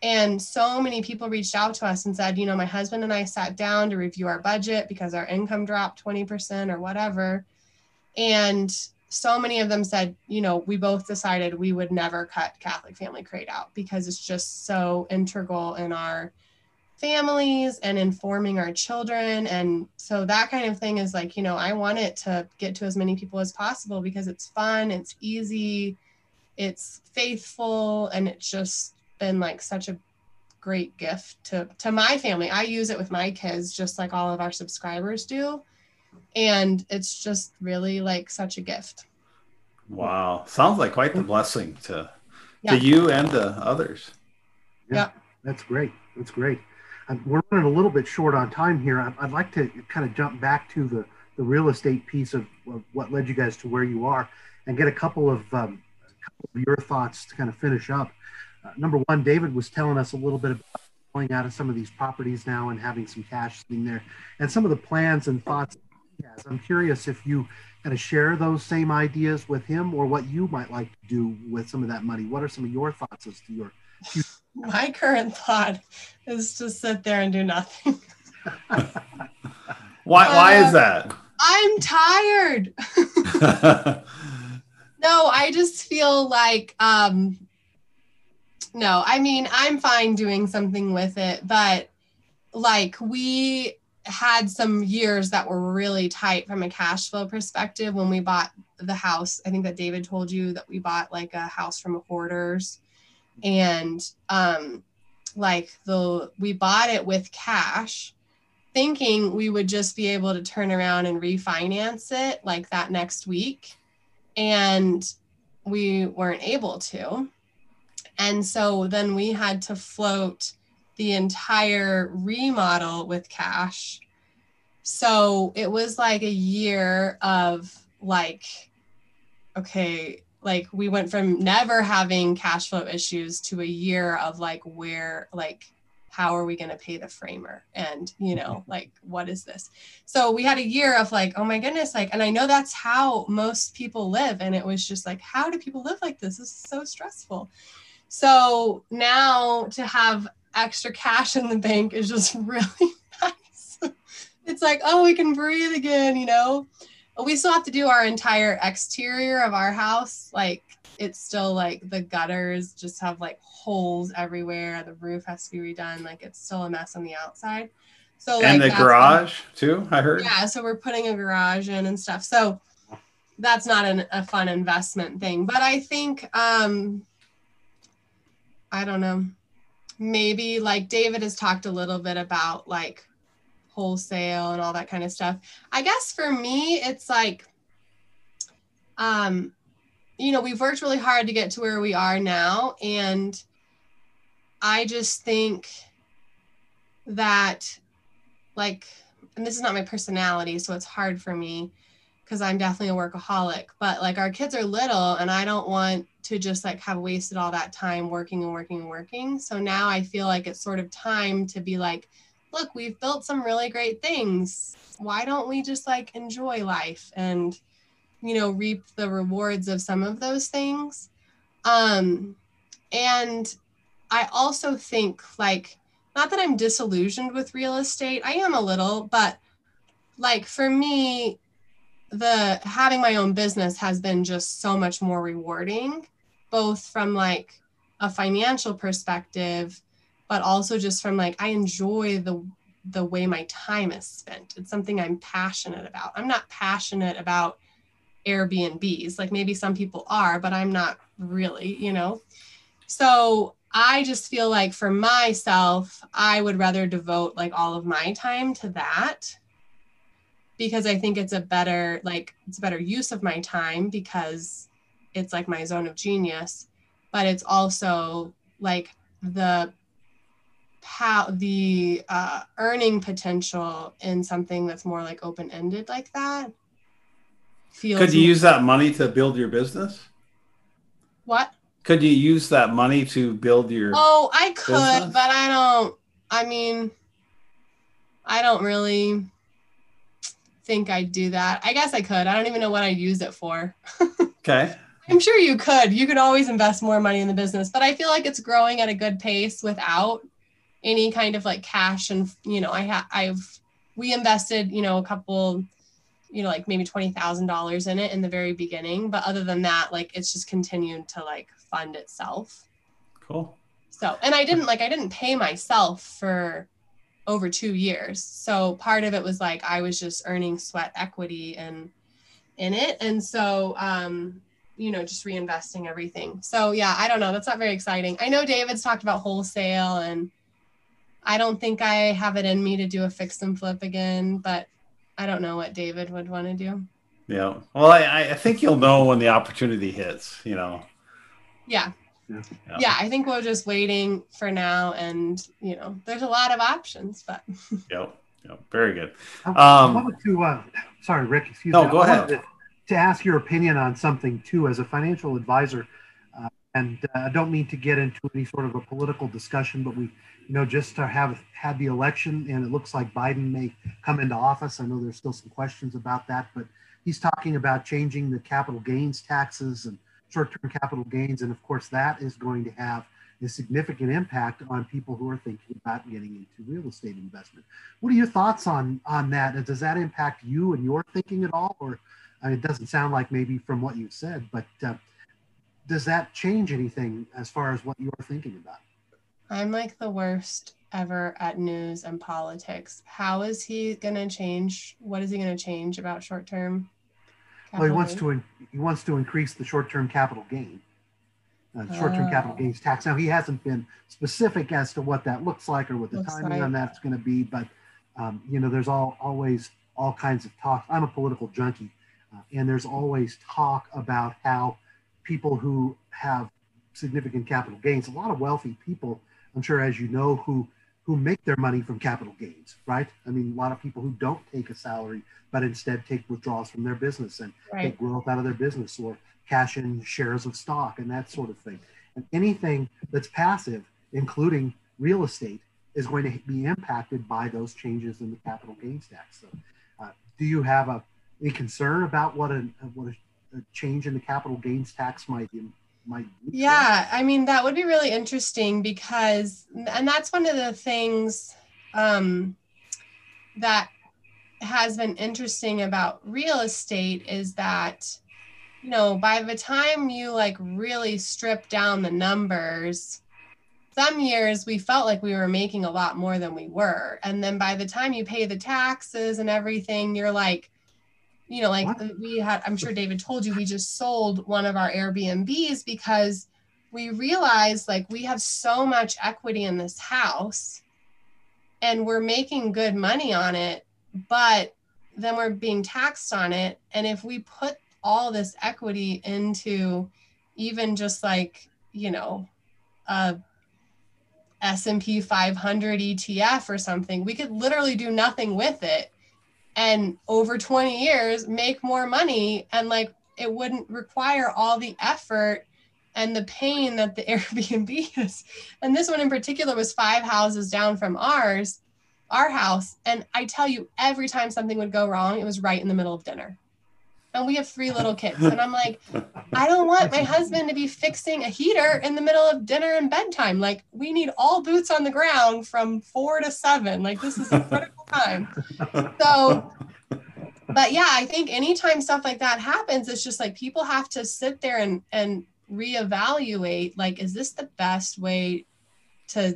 Speaker 3: And so many people reached out to us and said, you know, my husband and I sat down to review our budget because our income dropped 20% or whatever. And so many of them said, you know, we both decided we would never cut Catholic Family Crate out because it's just so integral in our families and informing our children. And so that kind of thing is like, you know, I want it to get to as many people as possible because it's fun, it's easy, it's faithful, and it's just been like such a great gift to to my family. I use it with my kids just like all of our subscribers do and it's just really like such a gift.
Speaker 1: Wow. Sounds like quite the blessing to
Speaker 3: Yeah.
Speaker 1: to you and to others. Yeah.
Speaker 2: That's great. That's great. Um, we're running a little bit short on time here. I'd, I'd like to kind of jump back to the, the real estate piece of, of what led you guys to where you are and get a couple of, um, a couple of your thoughts to kind of finish up. Uh, number one, David was telling us a little bit about going out of some of these properties now and having some cash sitting there and some of the plans and thoughts he has. I'm curious if you kind of share those same ideas with him or what you might like to do with some of that money. What are some of your thoughts as to your *laughs*
Speaker 3: My current thought is to sit there and do nothing. *laughs*
Speaker 1: Why why
Speaker 3: Uh,
Speaker 1: is that?
Speaker 3: I'm tired. *laughs* No, I just feel like um no, I mean, I'm fine doing something with it, but like we had some years that were really tight from a cash flow perspective when we bought the house. I think that David told you that we bought like a house from a hoarders and um like the we bought it with cash thinking we would just be able to turn around and refinance it like that next week and we weren't able to. And so then we had to float the entire remodel with cash. So it was like a year of like, okay, like we went from never having cash flow issues to a year of like, where, like, how are we going to pay the framer? And, you know, mm-hmm. like, what is this? so we had a year of like oh my goodness like and i know that's how most people live and it was just like how do people live like this this is so stressful so now to have extra cash in the bank is just *laughs* really nice. It's like oh we can breathe again you know? We still have to do our entire exterior of our house. Like it's still like the gutters just have like holes everywhere. The roof has to be redone. Like it's still a mess on the outside. So like
Speaker 1: and the garage too, I heard.
Speaker 3: yeah so we're putting a garage in and stuff. So that's not an, a fun investment thing. But i think um i don't know maybe like david has talked a little bit about like wholesale and all that kind of stuff. I guess for me it's like um you know we've worked really hard to get to where we are now and i just think that like and this is not my personality so it's hard for me because i'm definitely a workaholic but like our kids are little and i don't want to just like have wasted all that time working and working and working so now i feel like it's sort of time to be like look we've built some really great things why don't we just like enjoy life and you know reap the rewards of some of those things um and i also think like not that I'm disillusioned with real estate. I am a little, but like for me, the having my own business has been just so much more rewarding, both from like a financial perspective, but also just from like I enjoy the the way my time is spent. It's something I'm passionate about. I'm not passionate about Airbnbs. Like maybe some people are, but I'm not really, you know. So I just feel like for myself, I would rather devote like all of my time to that because I think it's a better like it's a better use of my time because it's like my zone of genius, but it's also like the how the uh, earning potential in something that's more like open ended like that
Speaker 1: feels. Could you use that money to build your business?
Speaker 3: What?
Speaker 1: Could you use that money to build your?
Speaker 3: Oh, I could, business? but I don't. I mean, I don't really think I'd do that. I guess I could. I don't even know what I'd use it for. *laughs*
Speaker 1: okay.
Speaker 3: I'm sure you could. You could always invest more money in the business, but I feel like it's growing at a good pace without any kind of like cash and you know, I have I've we invested, you know, a couple you know, like maybe $20,000 in it in the very beginning, but other than that, like it's just continued to like fund itself.
Speaker 1: Cool.
Speaker 3: So, and I didn't like I didn't pay myself for over two years. So part of it was like I was just earning sweat equity and in it. And so um, you know, just reinvesting everything. So yeah, I don't know. That's not very exciting. I know David's talked about wholesale and I don't think I have it in me to do a fix and flip again, but I don't know what David would want to do.
Speaker 1: Yeah. Well, I, I think you'll know when the opportunity hits, you know.
Speaker 3: Yeah. Yeah. yeah, I think we're just waiting for now, and you know, there's a lot of options, but. *laughs*
Speaker 1: yep. Yep. Very good.
Speaker 2: Um, I wanted to. Uh, sorry, Rick. Excuse
Speaker 1: no,
Speaker 2: me.
Speaker 1: go ahead.
Speaker 2: To, to, ask your opinion on something too, as a financial advisor, uh, and uh, I don't mean to get into any sort of a political discussion, but we, you know, just to have had the election, and it looks like Biden may come into office. I know there's still some questions about that, but he's talking about changing the capital gains taxes and short-term capital gains, and of course that is going to have a significant impact on people who are thinking about getting into real estate investment. What are your thoughts on on that? Does that impact you and your thinking at all, or I mean, it doesn't sound like maybe from what you've said, but uh, does that change anything as far as what you're thinking about?
Speaker 3: I'm like the worst ever at news and politics. How is he going to change? What is he going to change about short term?
Speaker 2: Well, he wants to he wants to increase the short-term capital gain, uh, short-term oh. capital gains tax. Now he hasn't been specific as to what that looks like or what the looks timing on that's going to be, but um, you know, there's all always all kinds of talk. I'm a political junkie, uh, and there's always talk about how people who have significant capital gains, a lot of wealthy people, I'm sure, as you know, who who make their money from capital gains, right? I mean, a lot of people who don't take a salary, but instead take withdrawals from their business and right. take growth out of their business or cash in shares of stock and that sort of thing. And anything that's passive, including real estate, is going to be impacted by those changes in the capital gains tax. So, uh, do you have a any concern about what a what a, a change in the capital gains tax might might
Speaker 3: yeah i mean that would be really interesting because and that's one of the things um, that has been interesting about real estate is that you know by the time you like really strip down the numbers some years we felt like we were making a lot more than we were. And then by the time you pay the taxes and everything you're like you know, like what? Uh, we had, I'm sure *laughs* David told you, we just sold one of our Airbnbs because we realized like we have so much equity in this house and we're making good money on it, but then we're being taxed on it. And if we put all this equity into even just like, you know, a S&P 500 ETF or something, we could literally do nothing with it and over 20 years make more money and like it wouldn't require all the effort and the pain that the *laughs* Airbnb is. And this one in particular was five houses down from ours, our house. And I tell you, every time something would go wrong, it was right in the middle of dinner. And we have three little kids. And I'm like, I don't want my husband to be fixing a heater in the middle of dinner and bedtime. Like, we need all boots on the ground from four to seven. Like, this is a critical time. So, but yeah, I think anytime stuff like that happens, it's just like people have to sit there and, and reevaluate like, is this the best way to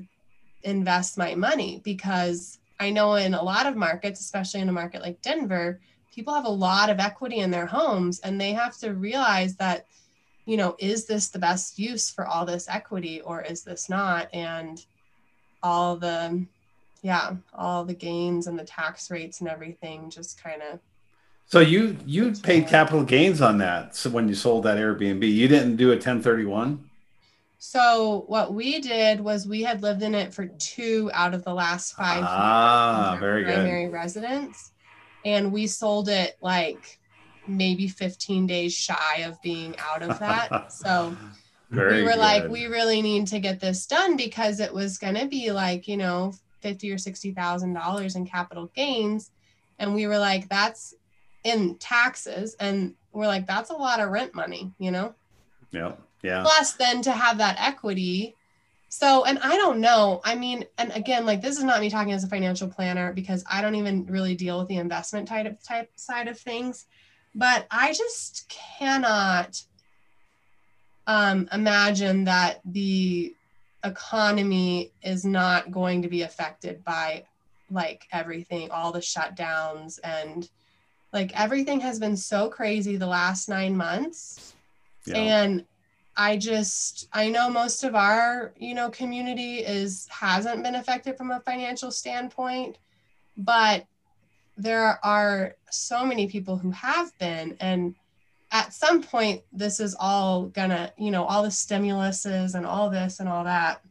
Speaker 3: invest my money? Because I know in a lot of markets, especially in a market like Denver, people have a lot of equity in their homes and they have to realize that you know is this the best use for all this equity or is this not and all the yeah all the gains and the tax rates and everything just kind of
Speaker 1: So you you paid capital gains on that. So when you sold that Airbnb, you didn't do a 1031.
Speaker 3: So what we did was we had lived in it for two out of the last five
Speaker 1: Ah,
Speaker 3: years,
Speaker 1: very good.
Speaker 3: primary residence, and we sold it like maybe 15 days shy of being out of that. *laughs* so
Speaker 1: Very
Speaker 3: we were like, we really need to get this done because it was going to be like you know fifty or sixty thousand dollars in capital gains, and we were like, that's in taxes, and we're like, that's a lot of rent money, you know?
Speaker 1: Yeah, yeah.
Speaker 3: plus then to have that equity so and i don't know i mean and again like this is not me talking as a financial planner because i don't even really deal with the investment type of type side of things but i just cannot um, imagine that the economy is not going to be affected by like everything all the shutdowns and like everything has been so crazy the last nine months
Speaker 1: yeah.
Speaker 3: and i just i know most of our you know community is hasn't been affected from a financial standpoint but there are so many people who have been and at some point this is all gonna you know all the stimuluses and all this and all that.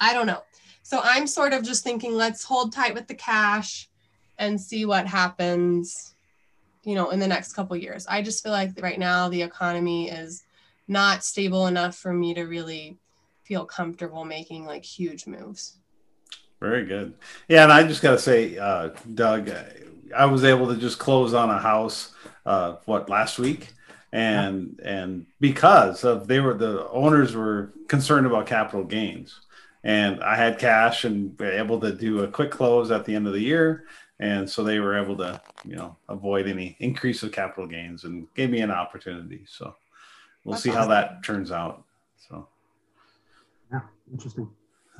Speaker 3: I don't know. So i'm sort of just thinking let's hold tight with the cash and see what happens you know in the next couple years. I just feel like right now the economy is not stable enough for me to really feel comfortable making like huge moves.
Speaker 1: Very good. Yeah, and I just got to say, uh, Doug, I was able to just close on a house, uh, what last week, and and because of they were the owners were concerned about capital gains, and I had cash and were able to do a quick close at the end of the year, and so they were able to you know avoid any increase of capital gains and gave me an opportunity. So we'll
Speaker 3: That's
Speaker 1: see how that turns out. So.
Speaker 2: Yeah, interesting.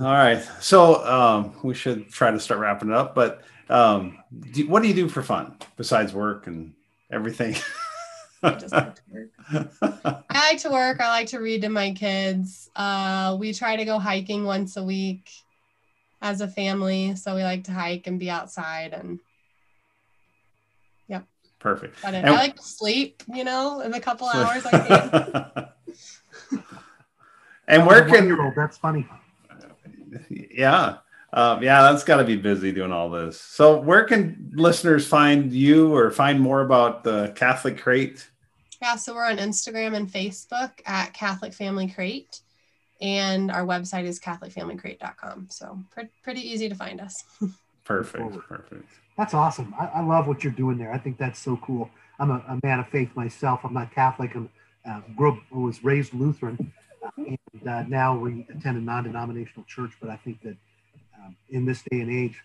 Speaker 1: All right. So um, we should try to start wrapping it up. But um, do, what do you do for fun besides work and everything? *laughs*
Speaker 3: I just like to work. *laughs* I like to work. I like to read to my kids. Uh, we try to go hiking once a week as a family. So we like to hike and be outside. And
Speaker 1: Perfect.
Speaker 3: but
Speaker 1: And-
Speaker 3: I like to sleep, you know, in a couple *laughs* hours. I can. *laughs*
Speaker 1: and where can
Speaker 2: One-year-old, that's funny.
Speaker 1: yeah um, yeah that's got to be busy doing all this so where can listeners find you or find more about the catholic crate
Speaker 3: Yeah, so we're on Instagram and Facebook at Catholic Family Crate, and our website is CatholicFamilyCrate.com. So pre- pretty easy to find us. *laughs*
Speaker 1: perfect perfect
Speaker 2: That's awesome. I, I love what you're doing there. I think that's so cool. I'm a, a man of faith myself. I'm not Catholic. I'm uh, grew up, was raised Lutheran, uh, and uh, now we attend a non-denominational church. But I think that um, in this day and age,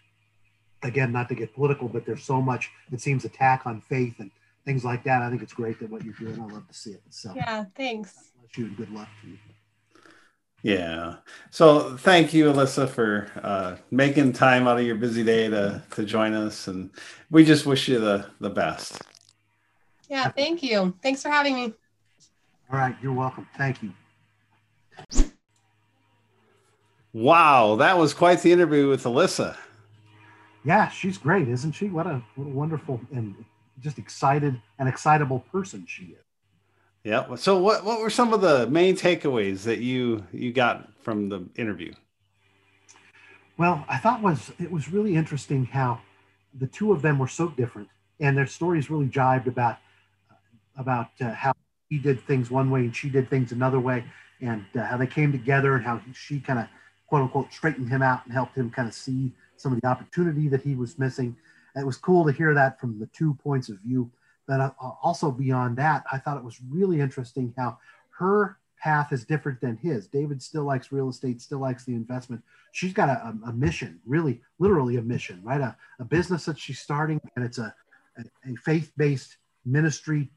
Speaker 2: again, not to get political, but there's so much it seems attack on faith and things like that. I think it's great that what you're doing. I love to see it. So
Speaker 3: Yeah, thanks.
Speaker 2: bless you and good luck to you.
Speaker 1: Yeah. So thank you, Alyssa, for uh, making time out of your busy day to, to join us. And we just wish you the, the best.
Speaker 3: Yeah, thank you. Thanks for having me.
Speaker 2: All right, you're welcome. Thank you.
Speaker 1: Wow. That was quite the interview with Alyssa.
Speaker 2: Yeah, she's great, isn't she? What a, what a wonderful and just excited and excitable person she is.
Speaker 1: Yeah. So what, what were some of the main takeaways that you, you got from the interview?
Speaker 2: Well, I thought was it was really interesting how the two of them were so different, and their stories really jibed about about uh, how he did things one way and she did things another way, and uh, how they came together and how he, she kind of quote unquote straightened him out and helped him kind of see some of the opportunity that he was missing. And it was cool to hear that from the two points of view. But uh, also beyond that, I thought it was really interesting how her path is different than his. David still likes real estate, still likes the investment. She's got a, a mission, really, literally a mission, right? A, a business that she's starting, and it's a, a, a faith based ministry,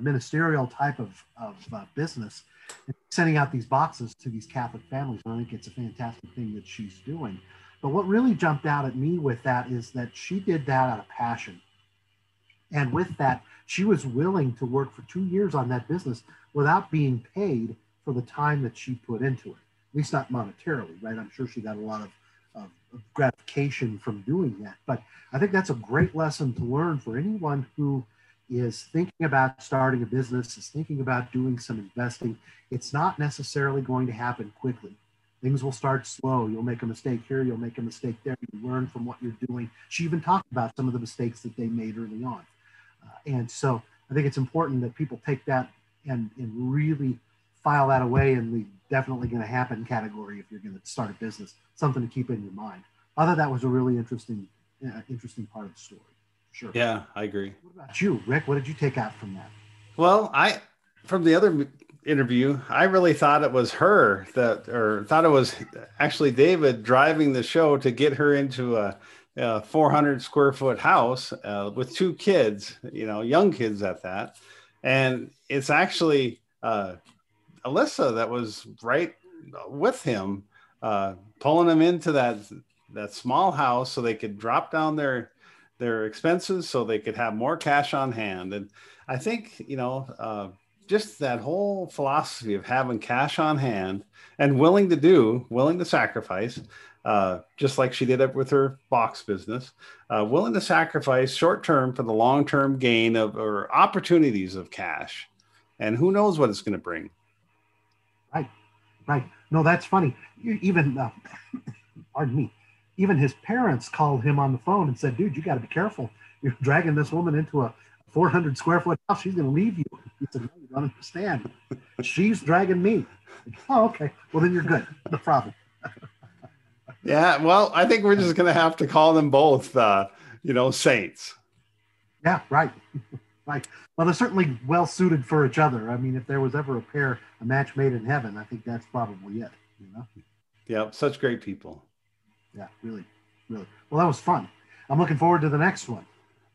Speaker 2: ministerial type of, of uh, business, and sending out these boxes to these Catholic families. And I think it's a fantastic thing that she's doing. But what really jumped out at me with that is that she did that out of passion. And with that, she was willing to work for two years on that business without being paid for the time that she put into it, at least not monetarily, right? I'm sure she got a lot of, of, gratification from doing that. But I think that's a great lesson to learn for anyone who is thinking about starting a business, is thinking about doing some investing, it's not necessarily going to happen quickly. Things will start slow. You'll make a mistake here, you'll make a mistake there. You learn from what you're doing. She even talked about some of the mistakes that they made early on. Uh, and so I think it's important that people take that and, and really file that away in the definitely going to happen category if you're going to start a business. Something to keep in your mind. I thought that was a really interesting, uh, interesting part of the story. Sure.
Speaker 1: Yeah, I agree.
Speaker 2: What about you, Rick? What did you take out from that?
Speaker 1: Well, I from the other interview, I really thought it was her that, or thought it was actually David driving the show to get her into a, a 400 square foot house uh, with two kids, you know, young kids at that. And it's actually uh, Alyssa that was right with him, uh, pulling him into that that small house so they could drop down their their expenses so they could have more cash on hand. And I think you know uh, just that whole philosophy of having cash on hand and willing to do, willing to sacrifice. Uh, just like she did it with her box business, uh, willing to sacrifice short term for the long term gain of or opportunities of cash. And who knows what it's going to bring.
Speaker 2: Right, right. No, that's funny. Even, uh, *laughs* pardon me, even his parents called him on the phone and said, "Dude, you got to be careful. You're dragging this woman into a 400 square foot house. She's going to leave you." He said, "No, you don't understand. She's dragging me." *laughs* Oh, okay. Well, then you're good. No problem. *laughs*
Speaker 1: yeah. Well, I think we're just going to have to call them both, uh, you know, saints.
Speaker 2: Yeah. Right. *laughs* right. Well, they're certainly well suited for each other. I mean, if there was ever a pair, a match made in heaven, I think that's probably it. You know.
Speaker 1: Yep. Such great people
Speaker 2: yeah, really, really. Well, that was fun. I'm looking forward to the next one.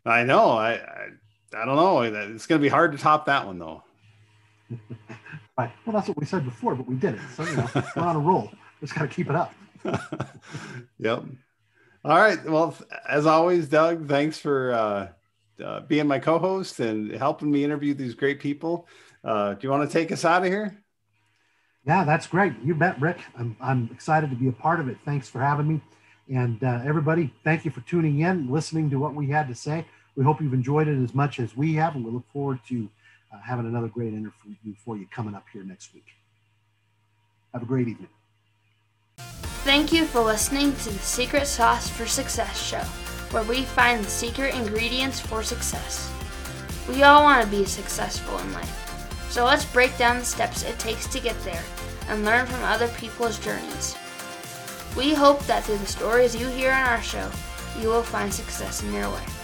Speaker 1: I know. I I, I don't know. It's going to be hard to top that one though. *laughs*
Speaker 2: right. Well, that's what we said before, but we did it. So you know, we're on a roll. Just got to keep it up. *laughs*
Speaker 1: yep. All right. Well, as always, Doug, thanks for uh, uh, being my co-host and helping me interview these great people. Uh, do you want to take us out of here?
Speaker 2: Yeah, that's great. You bet, Rick. I'm, I'm excited to be a part of it. Thanks for having me. And uh, everybody, thank you for tuning in, listening to what we had to say. We hope you've enjoyed it as much as we have, and we look forward to uh, having another great interview for you coming up here next week. Have a great evening.
Speaker 6: Thank you for listening to the Secret Sauce for Success show, where we find the secret ingredients for success. We all want to be successful in life. So let's break down the steps it takes to get there and learn from other people's journeys. We hope that through the stories you hear on our show, you will find success in your life.